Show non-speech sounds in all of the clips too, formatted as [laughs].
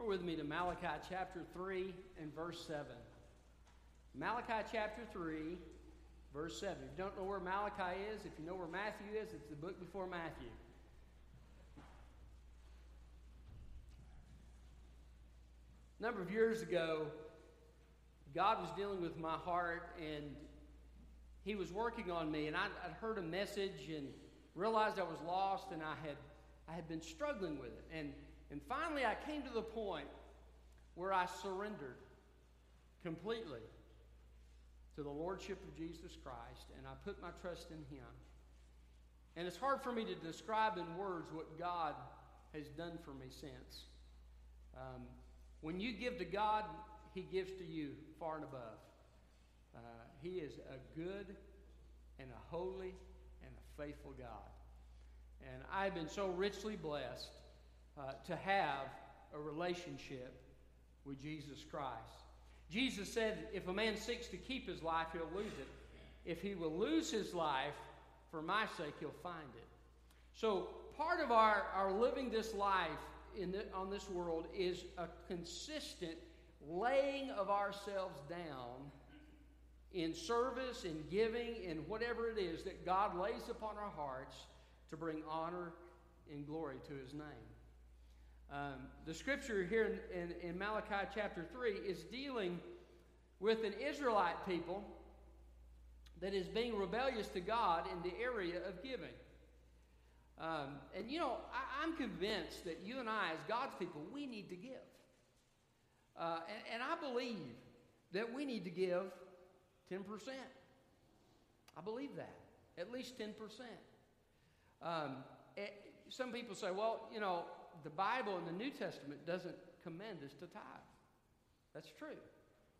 Turn with me to Malachi chapter 3 and verse 7. Malachi chapter 3, verse 7. If you don't know where Malachi is, if you know where Matthew is, it's the book before Matthew. A number of years ago, God was dealing with my heart and He was working on me. And I'd, I'd heard a message and realized I was lost and I had, I had been struggling with it. And, and finally, I came to the point where I surrendered completely to the Lordship of Jesus Christ and I put my trust in Him. And it's hard for me to describe in words what God has done for me since. Um, when you give to God, He gives to you far and above. Uh, he is a good and a holy and a faithful God. And I've been so richly blessed uh, to have a relationship with Jesus Christ. Jesus said, If a man seeks to keep his life, he'll lose it. If he will lose his life, for my sake, he'll find it. So, part of our, our living this life in the, on this world is a consistent laying of ourselves down in service, in giving, in whatever it is that God lays upon our hearts to bring honor and glory to His name. Um, the scripture here in, in, in Malachi chapter 3 is dealing with an Israelite people that is being rebellious to God in the area of giving. Um, and you know, I, am convinced that you and I, as God's people, we need to give. Uh, and, and I believe that we need to give 10%. I believe that. At least 10%. Um, some people say, well, you know, the Bible in the New Testament doesn't commend us to tithe. That's true.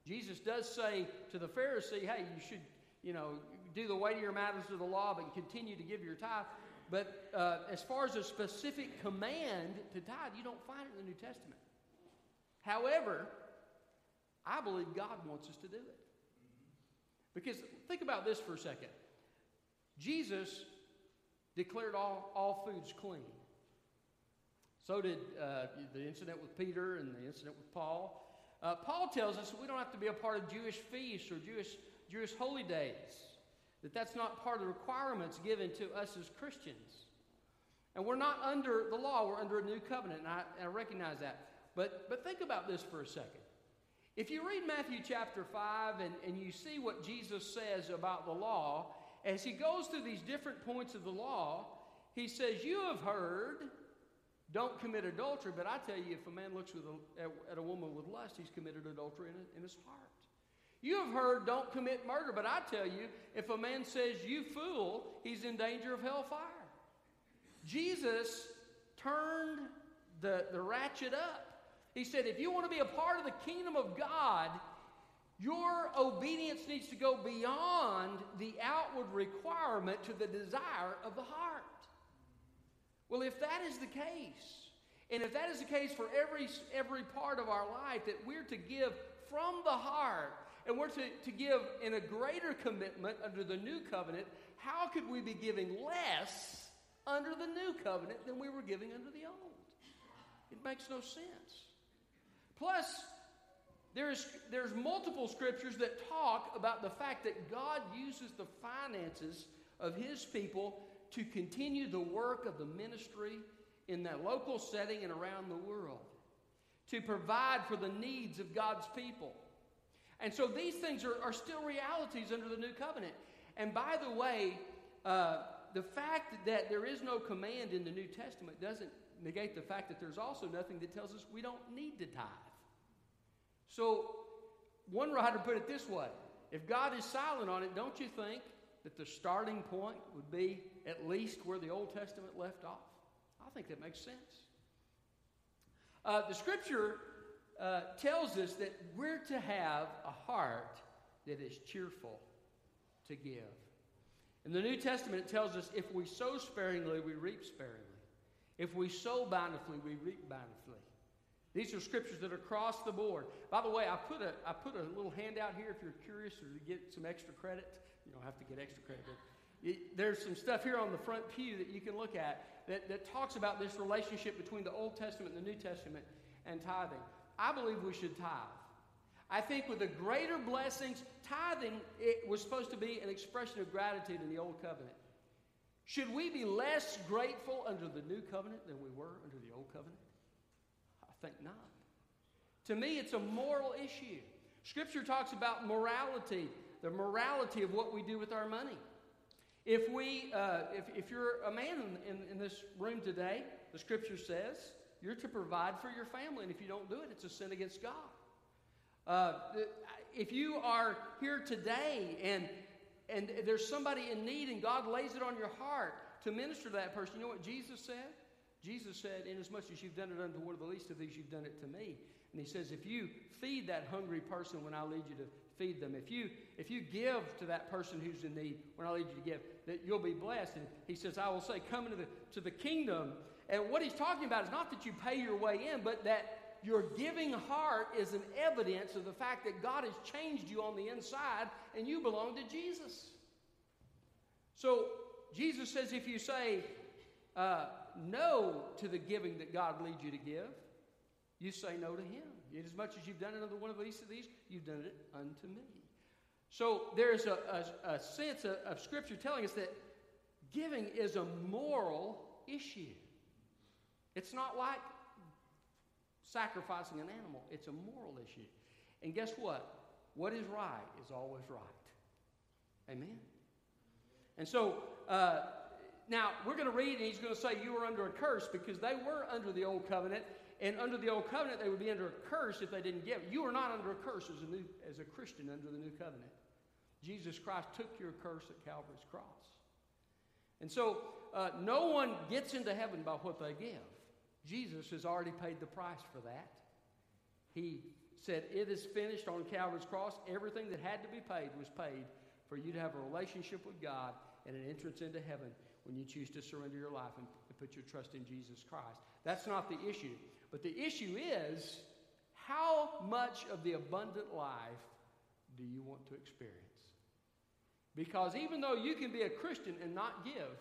Jesus does say to the Pharisee, hey, you should, you know, do the weightier matters of the law, but continue to give your tithe. But uh, as far as a specific command to tithe, you don't find it in the New Testament. However, I believe God wants us to do it. Because think about this for a second. Jesus declared all, all foods clean. So did uh, the incident with Peter and the incident with Paul. Uh, Paul tells us we don't have to be a part of Jewish feasts or Jewish, Jewish holy days, that that's not part of the requirements given to us as Christians. And we're not under the law, we're under a new covenant, and I, and I recognize that. But, but think about this for a second. If you read Matthew chapter 5 and, and you see what Jesus says about the law, as he goes through these different points of the law, he says, You have heard, don't commit adultery, but I tell you, if a man looks a, at, at, a woman with lust, he's committed adultery in, in his heart. You have heard, don't commit murder, but I tell you, if a man says, You fool, he's in danger of hellfire. Jesus turned the, the ratchet up. He said, if you want to be a part of the kingdom of God, your obedience needs to go beyond the outward requirement to the desire of the heart. Well, if that is the case, and if that is the case for every, every part of our life, that we're to give from the heart, and we're to, to give in a greater commitment under the new covenant, how could we be giving less under the new covenant than we were giving under the old? It makes no sense. Plus, there's, there's multiple scriptures that talk about the fact that God uses the finances of his people to continue the work of the ministry in that local setting and around the world, to provide for the needs of God's people. And so these things are, are still realities under the new covenant. And by the way, uh, the fact that there is no command in the New Testament doesn't negate the fact that there's also nothing that tells us we don't need to tithe. So, one writer put it this way if God is silent on it, don't you think that the starting point would be at least where the Old Testament left off? I think that makes sense. Uh, the scripture uh, tells us that we're to have a heart that is cheerful to give. In the New Testament, it tells us if we sow sparingly, we reap sparingly. If we sow bountifully, we reap bountifully. These are scriptures that are across the board. By the way, I put a, I put a little handout here if you're curious or to get some extra credit. You don't have to get extra credit. There's some stuff here on the front pew that you can look at that, that talks about this relationship between the Old Testament and the New Testament. and tithing. I believe we should tithe. I think with the greater blessings, tithing it was supposed to be an expression of gratitude in the old covenant. Should we be less grateful under the new covenant than we were under the old covenant? I think not. To me, it's a moral issue. Scripture talks about morality, the morality of what we do with our money. If, we, uh, if, if you're a man in, in, in this room today, the Scripture says you're to provide for your family, and if you don't do it, it's a sin against God. Uh, if you are here today and, and there's somebody in need and God lays it on your heart to minister to that person, you know what Jesus said? Jesus said, Inasmuch as you've done it unto one of the least of these, you've done it to me. And he says, if you feed that hungry person when I lead you to feed them, if you, if you give to that person who's in need when I lead you to give, that you'll be blessed. And he says, I will say, come into the, to the kingdom. And what he's talking about is not that you pay your way in, but that your giving heart is an evidence of the fact that God has changed you on the inside and you belong to Jesus. So Jesus says if you say uh, no to the giving that God leads you to give, you say no to Him. In as much as you've done another one of these of these, you've done it unto me. So there's a, a, a sense of, of Scripture telling us that giving is a moral issue. It's not like sacrificing an animal, it's a moral issue. And guess what? What is right is always right. Amen? And so, uh, now we're going to read, and he's going to say, You are under a curse because they were under the old covenant. And under the old covenant, they would be under a curse if they didn't give. You are not under a curse as a, new, as a Christian under the new covenant. Jesus Christ took your curse at Calvary's cross. And so, uh, no one gets into heaven by what they give. Jesus has already paid the price for that. He said, It is finished on Calvary's cross. Everything that had to be paid was paid for you to have a relationship with God and an entrance into heaven when you choose to surrender your life and, put your trust in Jesus Christ. That's not the issue. But the issue is how much of the abundant life do you want to experience? Because even though you can be a Christian and not give,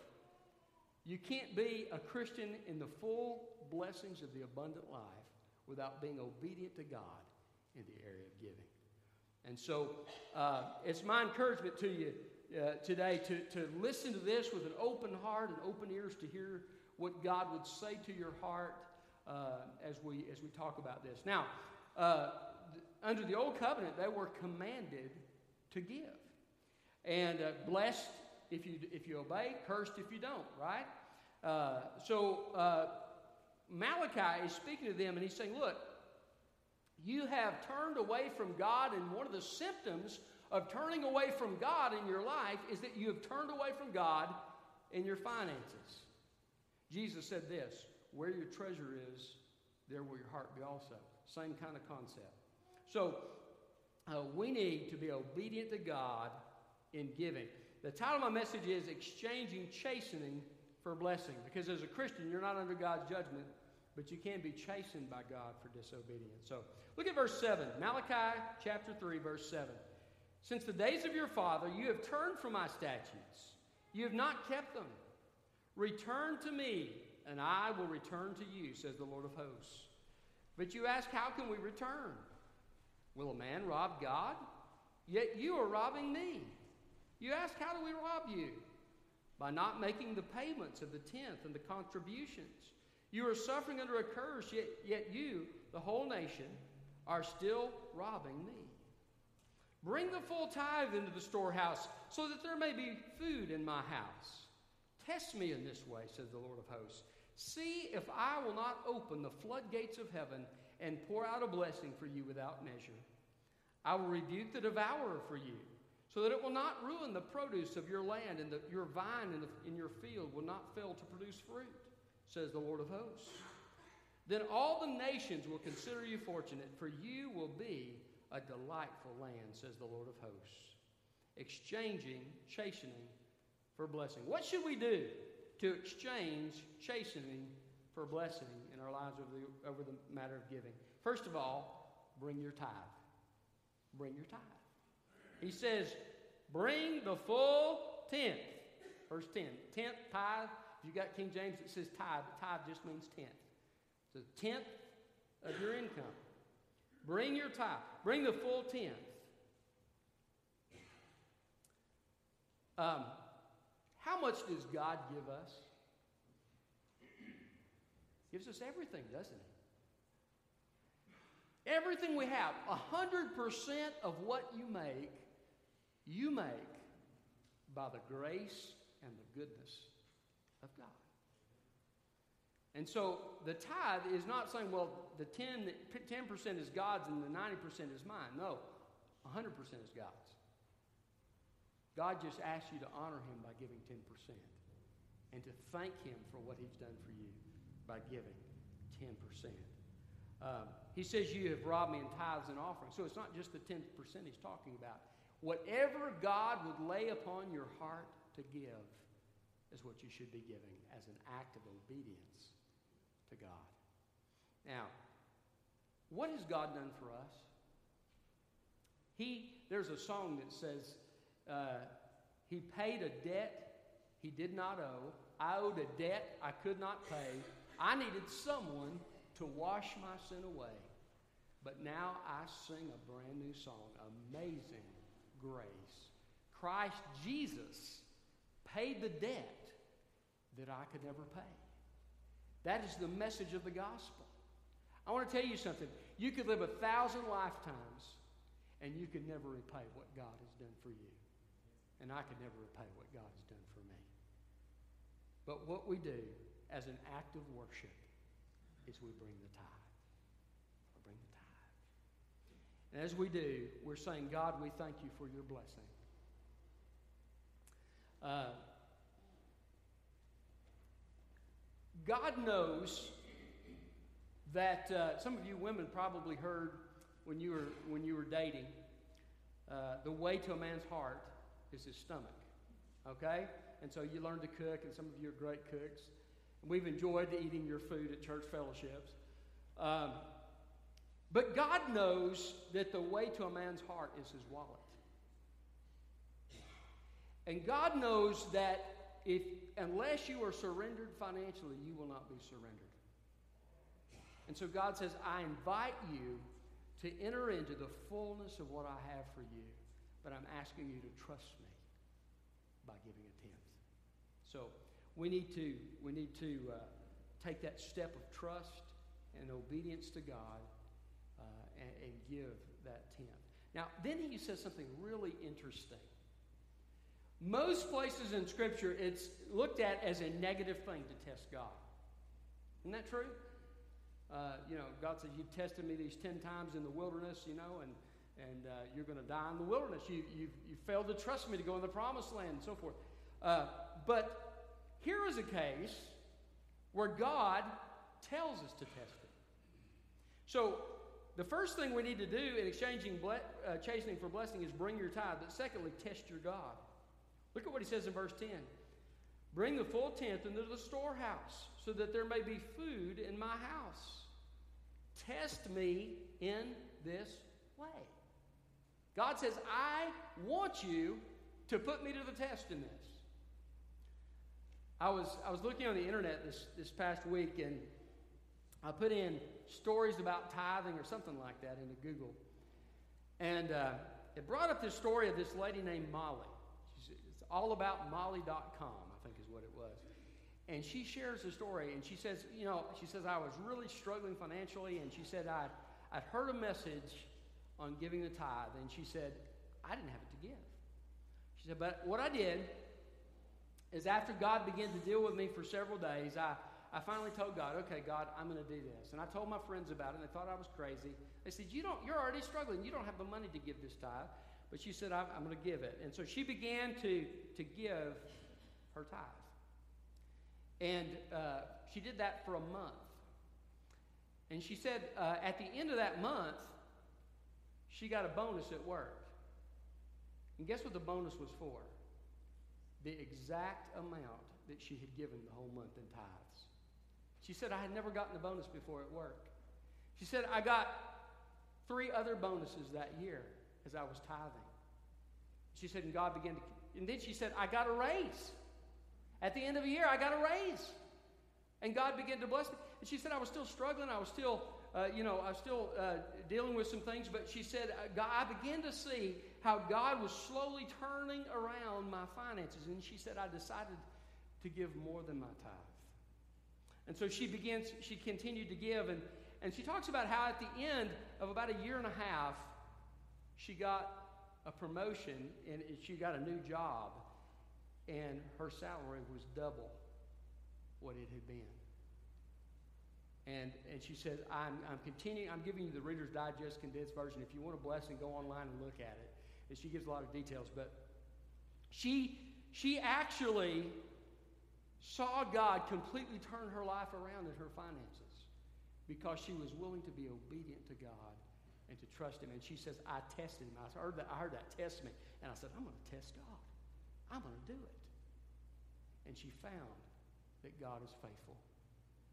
you can't be a Christian in the full blessings of the abundant life without being obedient to God in the area of giving. And so uh, it's my encouragement to you uh, today to, to listen to this with an open heart and open ears to hear what God would say to your heart as, we, as we talk about this. Now, uh, th- under the Old Covenant, they were commanded to give. And uh, blessed if you, if you obey, cursed if you don't, right? Uh, so uh, Malachi is speaking to them and he's saying, Look, you have turned away from God, and one of the symptoms of turning away from God in your life is that you have turned away from God in your finances. Jesus said this where your treasure is, there will your heart be also. Same kind of concept. So, uh, we need to be obedient to God in giving. The title of my message is Exchanging Chastening for Blessing. Because as a Christian, you're not under God's judgment, but you can be chastened by God for disobedience. So look at verse 7. Malachi chapter 3, verse 7. Since the days of your father, you have turned from my statutes, you have not kept them. Return to me, and I will return to you, says the Lord of hosts. But you ask, How can we return? Will a man rob God? Yet you are robbing me. You ask, How do we rob you? By not making the payments of the tenth and the contributions. You are suffering under a curse, yet, yet you, the whole nation, are still robbing me. Bring the full tithe into the storehouse, so that there may be food in my house. Test me in this way, says the Lord of hosts. See if I will not open the floodgates of heaven and pour out a blessing for you without measure. I will rebuke the devourer for you, so that it will not ruin the produce of your land, and that your vine in, the, in your field will not fail to produce fruit says the Lord of hosts. Then all the nations will consider you fortunate, for you will be a delightful land, says the Lord of hosts. Exchanging chastening for blessing. What should we do to exchange chastening for blessing in our lives over the, over the matter of giving? First of all, bring your tithe. Bring your tithe. He says, bring the full tenth. Verse 10. Tenth tithe if you got King James, it says tithe. Tithe just means tenth. So tenth of your income. Bring your tithe. Bring the full tenth. Um, how much does God give us? Gives us everything, doesn't He? Everything we have, a hundred percent of what you make, you make by the grace and the goodness of God. And so the tithe is not saying, well, the 10, 10% is God's and the 90% is mine. No, 100% is God's. God just asks you to honor Him by giving 10% and to thank Him for what He's done for you by giving 10%. Um, he says, You have robbed me in tithes and offerings. So it's not just the 10% He's talking about. Whatever God would lay upon your heart to give is what you should be giving as an act of obedience to God. Now, what has God done for us? He, there's a song that says, He paid a debt he did not owe. I owed a debt I could not pay. I needed someone to wash my sin away. But now I sing a brand new song Amazing Grace. Christ Jesus paid the debt that I could never pay. That is the message of the gospel. I want to tell you something. You could live a thousand lifetimes and you could never repay what God has done for you. And I could never repay what God has done for me. But what we do as an act of worship is we bring the tithe. We bring the tithe. And as we do, we're saying, God, we thank you for your blessing. Uh, God knows that uh, some of you women probably heard when you were when you were dating. Uh, the way to a man's heart is his stomach. Okay, and so you learn to cook, and some of you are great cooks. And we've enjoyed eating your food at church fellowships. Um, but God knows that the way to a man's heart is his wallet. And God knows that if unless you are surrendered financially, you will not be surrendered. And so God says, I invite you to enter into the fullness of what I have for you, but I'm asking you to trust me by giving a tenth. So we need to, we need to uh, take that step of trust and obedience to God uh, and, and give that tenth. Now, then he says something really interesting. Most places in Scripture, it's looked at as a negative thing to test God. Isn't that true? Uh, you know, God says, You've tested me these 10 times in the wilderness, you know, and, and uh, you're going to die in the wilderness. You, you, you failed to trust me to go in the promised land and so forth. Uh, but here is a case where God tells us to test it. So, the first thing we need to do in exchanging ble- uh, chastening for blessing is bring your tithe. But secondly, test your God. Look at what he says in verse 10 Bring the full tenth into the storehouse, so that there may be food in my house. Test me in this way. God says, I want you to put me to the test in this. I was, I was looking on the internet this, this past week and I put in stories about tithing or something like that into Google. And uh, it brought up this story of this lady named Molly. It's all about molly.com, I think is what it was. And she shares the story and she says, you know, she says, I was really struggling financially. And she said, I'd, I'd heard a message on giving the tithe. And she said, I didn't have it to give. She said, but what I did is after God began to deal with me for several days, I, I finally told God, okay, God, I'm going to do this. And I told my friends about it, and they thought I was crazy. They said, you don't, you're already struggling. You don't have the money to give this tithe. But she said, I'm, I'm going to give it. And so she began to, to give her tithe. And uh, she did that for a month. And she said, uh, at the end of that month, she got a bonus at work. And guess what the bonus was for? the exact amount that she had given the whole month in tithes. She said, I had never gotten a bonus before at work. She said, I got three other bonuses that year as I was tithing. She said, and God began to, and then she said, I got a raise. At the end of the year, I got a raise. And God began to bless me. And she said, I was still struggling. I was still uh, you know, I was still uh, dealing with some things, but she said, uh, I began to see how God was slowly turning around my finances. And she said, I decided to give more than my tithe. And so she begins, she continued to give. And, and she talks about how at the end of about a year and a half, she got a promotion and she got a new job. And her salary was double what it had been. And, and she says, I'm, I'm continuing, I'm giving you the Reader's Digest condensed version. If you want a blessing, go online and look at it. And she gives a lot of details. But she, she actually saw God completely turn her life around in her finances because she was willing to be obedient to God and to trust Him. And she says, I tested Him. I heard that, I heard that test me. And I said, I'm going to test God. I'm going to do it. And she found that God is faithful.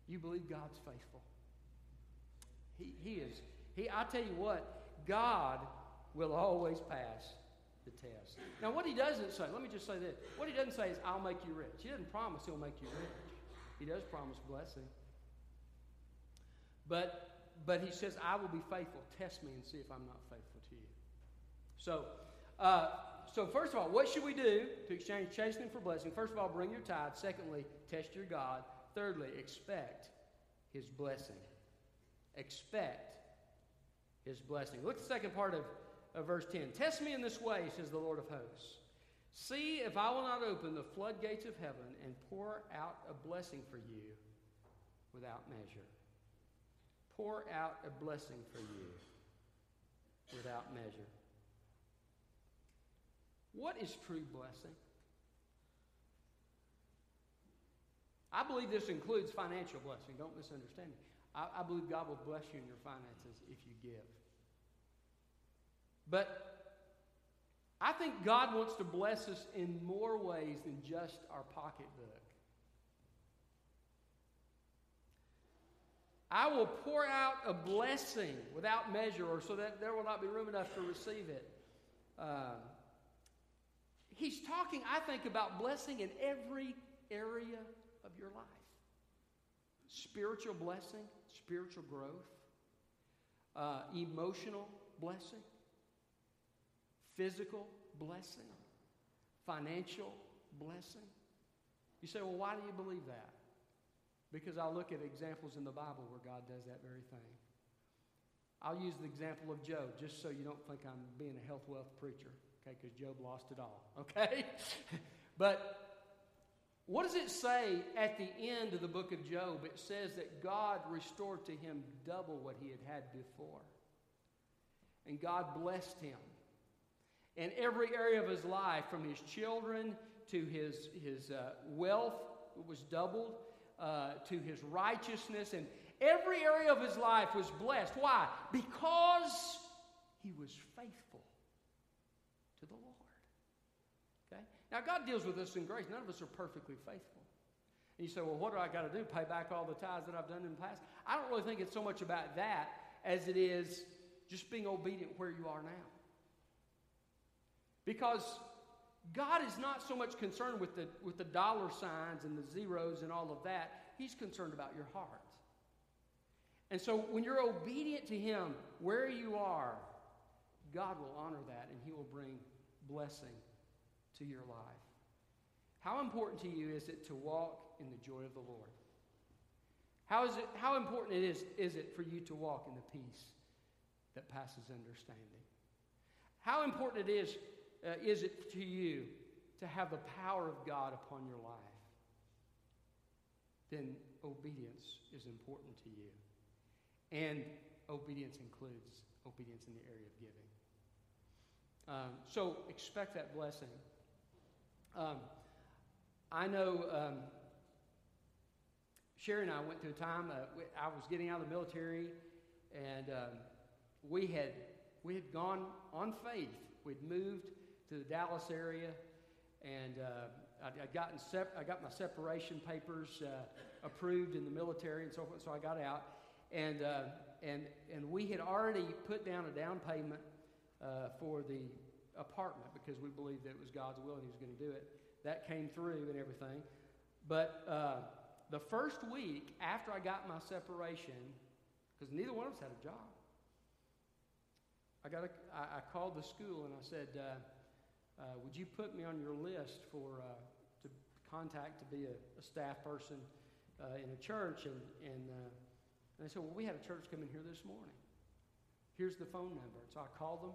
You believe God's faithful. He, he is. He, I tell you what, God will always pass the test. Now, what he doesn't say, let me just say this. What he doesn't say is, I'll make you rich. He doesn't promise he'll make you rich. He does promise blessing. But, but he says, I will be faithful. Test me and see if I'm not faithful to you. So, uh, so first of all, what should we do to exchange chastening for blessing? First of all, bring your tithe. Secondly, test your God. Thirdly, expect his blessing. Expect his blessing. Look at the second part of, of verse 10. Test me in this way, says the Lord of hosts. See if I will not open the floodgates of heaven and pour out a blessing for you without measure. Pour out a blessing for you without measure. What is true blessing? I believe this includes financial blessing. Don't misunderstand me. I, I believe God will bless you in your finances if you give. But I think God wants to bless us in more ways than just our pocketbook. I will pour out a blessing without measure, or so that there will not be room enough to receive it. Uh, he's talking, I think, about blessing in every area your life spiritual blessing, spiritual growth, uh, emotional blessing, physical blessing, financial blessing. You say, well, why do you believe that? Because I look at examples in the Bible where God does that very thing. I'll use the example of Job just so you don't think I'm being a health wealth preacher, okay, because Job lost it all, [laughs] okay? but what does it say at the end of the book of Job? It says that God restored to him double what he had had before. And God blessed him. In every area of his life, from his children to his, his uh, wealth was doubled, uh, to his righteousness, and every area of his life was blessed. Why? Because he was faithful to the Lord. Now, God deals with us in grace. None of us are perfectly faithful. And you say, well, what do I got to do? Pay back all the tithes that I've done in the past? I don't really think it's so much about that as it is just being obedient where you are now. Because God is not so much concerned with the, with the dollar signs and the zeros and all of that. He's concerned about your heart. And so when you're obedient to Him where you are, God will honor that and He will bring blessing to your life. How important to you is it to walk in the joy of the Lord? How, is it, how important it is, is it for you to walk in the peace that passes understanding? How important it is, uh, is it to you to have the power of God upon your life? Then obedience is important to you. And obedience includes obedience in the area of giving. Um, so expect that blessing. Um, I know um, Sherry and I went through a time. Uh, I was getting out of the military, and um, we had we had gone on faith. We'd moved to the Dallas area, and uh, I, would gotten sep- I got my separation papers uh, approved in the military and so forth. So I got out, and uh, and and we had already put down a down payment uh, for the apartment because we believed that it was God's will and He was going to do it. That came through and everything. But uh, the first week after I got my separation, because neither one of us had a job. I, got a, I, I called the school and I said, uh, uh, Would you put me on your list for uh, to contact to be a, a staff person uh, in a church? And, and, uh, and they said, Well, we had a church come in here this morning. Here's the phone number. So I called them.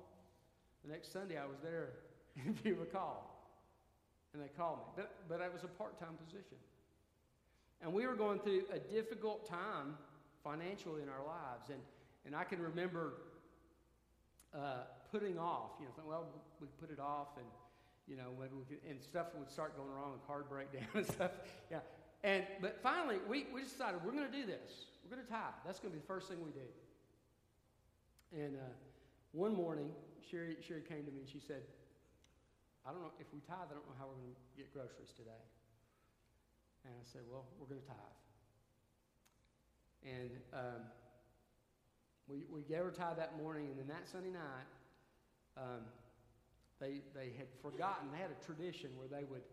The next Sunday I was there, [laughs] if you recall. And they called me. But, but it was a part time position. And we were going through a difficult time financially in our lives. And, and I can remember uh, putting off, you know, think, well, we put it off and, you know, maybe we could, and stuff would start going wrong, the car breakdown [laughs] and stuff. Yeah. And, but finally, we, we decided we're going to do this. We're going to tithe. That's going to be the first thing we do. And uh, one morning, Sherry, Sherry came to me and she said, I don't know, if we tithe, I don't know how we're going to get groceries today. And I said, Well, we're going to tithe. And um, we, we gave her tithe that morning, and then that Sunday night, um, they, they had forgotten, they had a tradition where they would,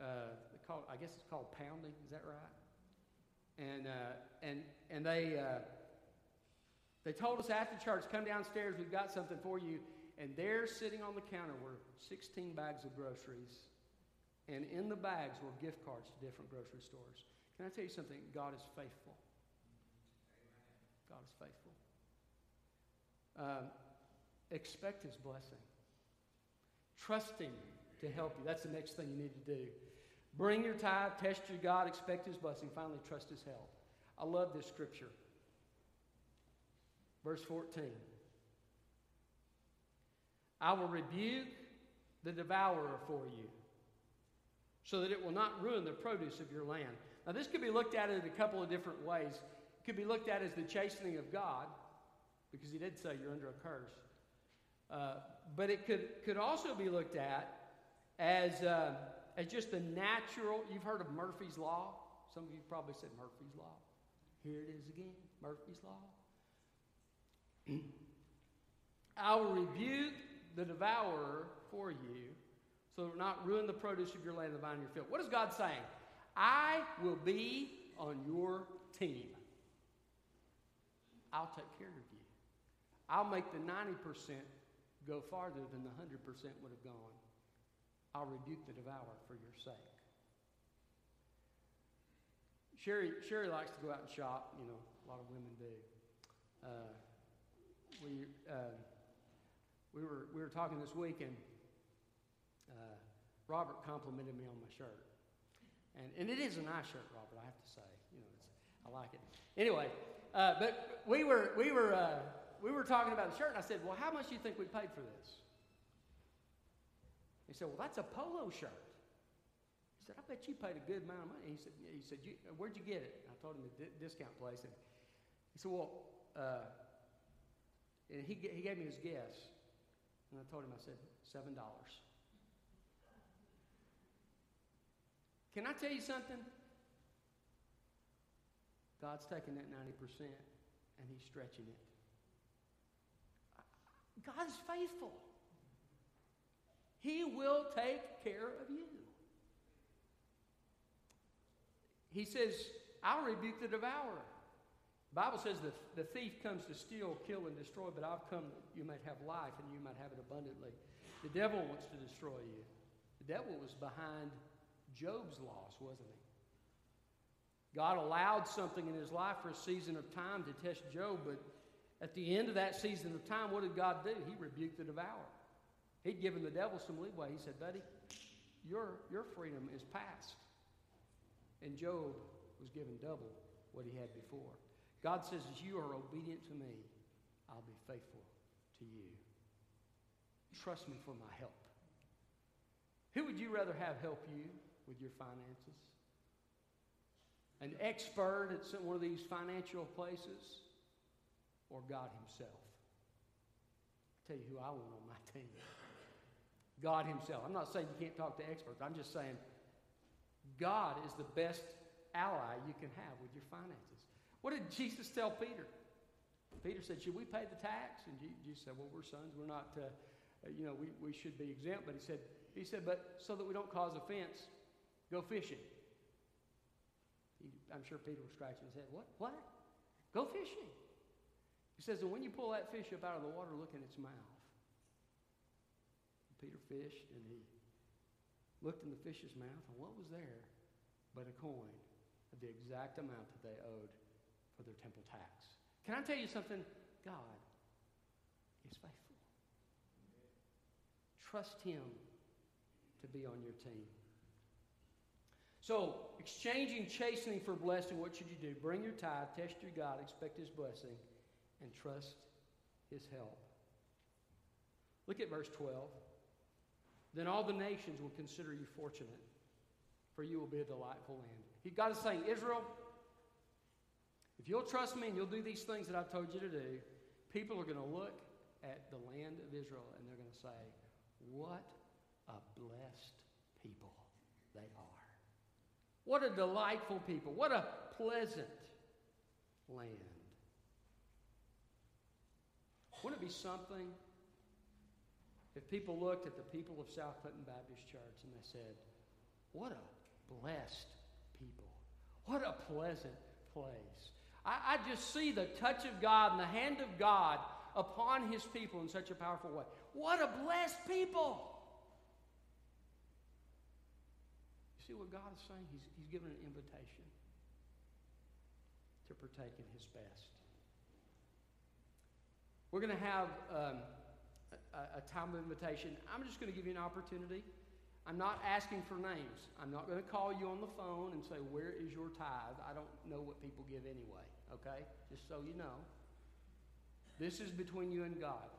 uh, call, I guess it's called pounding, is that right? And, uh, and, and they, uh, they told us after church, come downstairs, we've got something for you. And there, sitting on the counter, were 16 bags of groceries and in the bags were gift cards to different grocery stores. Can I tell you something? God is faithful. God is faithful. Um, expect His blessing. Trust Him to help you. That's the next thing you need to do. Bring your tithe, test your God, expect His blessing. Finally, trust His help. I love this scripture. Verse 14 I will rebuke the devourer for you so that it will not ruin the produce of your land. Now, this could be looked at in a couple of different ways. It could be looked at as the chastening of God, because he did say you're under a curse. Uh, but it could, could also be looked at as, uh, as just the natural. You've heard of Murphy's Law. Some of you probably said Murphy's Law. Here it is again Murphy's Law. [clears throat] I will rebuke the devourer for you so not ruin the produce of your land, the vine your field. What is God saying? I will be on your team. I'll take care of you. I'll make the 90% go farther than the 100% would have gone. I'll rebuke the devourer for your sake. Sherry, Sherry likes to go out and shop. You know, a lot of women do. Uh, we, uh, we, were, we were talking this week, and Robert complimented me on my shirt. And, and it is a nice shirt, Robert, I have to say. You know, I like it. Anyway, uh, but we were, we, were, uh, we were talking about the shirt, and I said, Well, how much do you think we paid for this? He said, Well, that's a polo shirt. He said, I bet you paid a good amount of money. He said, he said Where'd you get it? And I told him the discount place. And he said, Well, uh, and he, he gave me his guess. And I told him, I said, $7. Can I tell you something? God's taking that 90% and He's stretching it. God is faithful. He will take care of you. He says, I'll rebuke the devourer. Bible says the, the thief comes to steal, kill, and destroy, but I've come that you might have life and you might have it abundantly. The devil wants to destroy you. The devil was behind Job's loss, wasn't he? God allowed something in his life for a season of time to test Job, but at the end of that season of time, what did God do? He rebuked the devourer. He'd given the devil some leeway. He said, Buddy, your, your freedom is past. And Job was given double what he had before. God says, As you are obedient to me, I'll be faithful to you. Trust me for my help. Who would you rather have help you? with your finances? An expert at some, one of these financial places? Or God Himself? I'll tell you who I want on my [laughs] team. God Himself. I'm not saying you can't talk to experts. I'm just saying God is the best ally you can have with your finances. What did Jesus tell Peter? Peter said, Should we pay the tax? And Jesus said, Well, we're sons. We're not, uh, you know, we, we should be exempt. But he said, he said, But so that we don't cause offense, Go fishing. He, I'm sure Peter was scratching his head. What? What? Go fishing. He says, and when you pull that fish up out of the water, look in its mouth. Peter fished and he looked in the fish's mouth, and what was there but a coin of the exact amount that they owed for their temple tax? Can I tell you something? God is faithful. Trust Him to be on your team. So, exchanging chastening for blessing, what should you do? Bring your tithe, test your God, expect His blessing, and trust His help. Look at verse 12. Then all the nations will consider you fortunate, for you will be a delightful land. He, God is saying, Israel, if you'll trust me and you'll do these things that I've told you to do, people are going to look at the land of Israel and they're going to say, What a blessed people they are. What a delightful people. What a pleasant land. Wouldn't it be something if people looked at the people of South Clinton Baptist Church and they said, What a blessed people. What a pleasant place. I, I, just see the touch of God and the hand of God upon his people in such a powerful way. What a blessed people. You see what God is saying? He's, he's given an invitation to partake in his best. We're going to have um, a, a time of invitation. I'm just going to give you an opportunity. I'm not asking for names. I'm not going to call you on the phone and say, Where is your tithe? I don't know what people give anyway, okay? Just so you know. This is between you and God.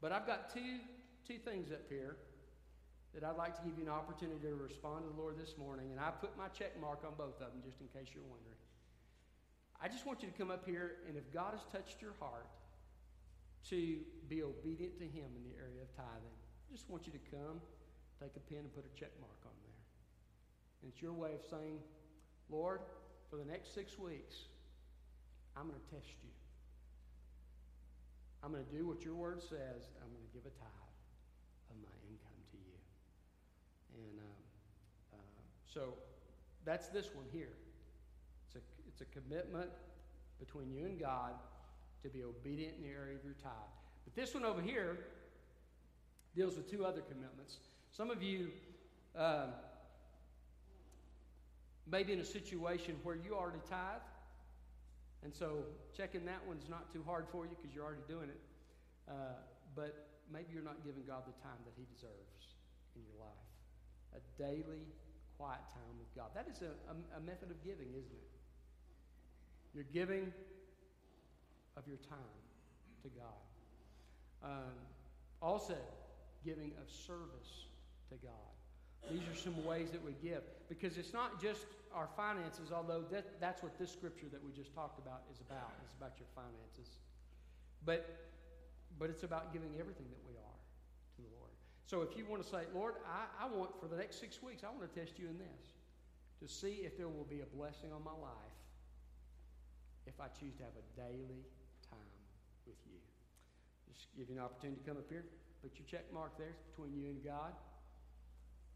But I've got two, two things up here that I'd like to give you an opportunity to respond to the Lord this morning. And I put my check mark on both of them just in case you're wondering. I just want you to come up here, and if God has touched your heart to be obedient to Him in the area of tithing, I just want you to come, take a pen, and put a check mark on there. And it's your way of saying, Lord, for the next six weeks, I'm going to test you. I'm going to do what your word says. I'm going to give a tithe of my income to you. And um, uh, so that's this one here. It's a, it's a commitment between you and God to be obedient in the area of your tithe. But this one over here deals with two other commitments. Some of you um, may be in a situation where you already tithe, and so checking that one's not too hard for you because you're already doing it. Uh, but maybe you're not giving God the time that He deserves in your life. A daily, quiet time with God. That is a, a, a method of giving, isn't it? You're giving of your time to God. Um, also, giving of service to God. These are some ways that we give because it's not just our finances, although that, that's what this scripture that we just talked about is about. It's about your finances. But, but it's about giving everything that we are to the Lord. So if you want to say, Lord, I, I want for the next six weeks, I want to test you in this to see if there will be a blessing on my life if I choose to have a daily time with you. Just give you an opportunity to come up here, put your check mark there between you and God.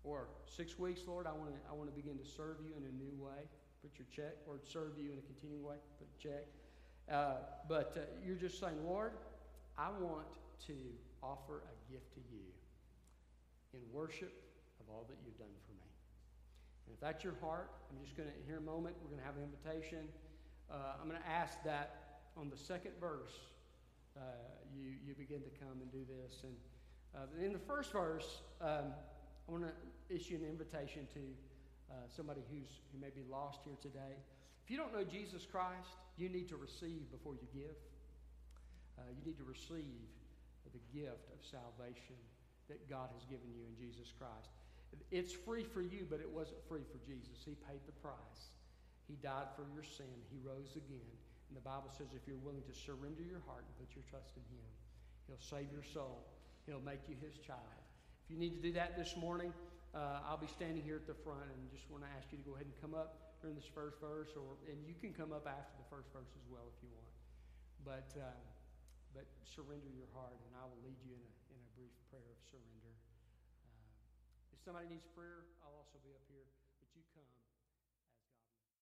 Or six weeks, Lord, I want to I want to begin to serve you in a new way. Put your check, or serve you in a continuing way. Put a check. Uh, but uh, you're just saying, Lord, I want to offer a gift to you in worship of all that you've done for me. And if that's your heart, I'm just going to, here a moment, we're going to have an invitation. Uh, I'm going to ask that on the second verse, uh, you, you begin to come and do this. And uh, in the first verse, um, I want to issue an invitation to uh, somebody who's, who may be lost here today. If you don't know Jesus Christ, you need to receive before you give. Uh, you need to receive the gift of salvation that God has given you in Jesus Christ. It's free for you, but it wasn't free for Jesus. He paid the price. He died for your sin. He rose again. And the Bible says if you're willing to surrender your heart and put your trust in Him, He'll save your soul. He'll make you His child. If you need to do that this morning, uh, I'll be standing here at the front and just want to ask you to go ahead and come up during this first verse, or and you can come up after the first verse as well if you want. But uh, but surrender your heart, and I will lead you in a, in a brief prayer of surrender. Uh, if somebody needs prayer, I'll also be up.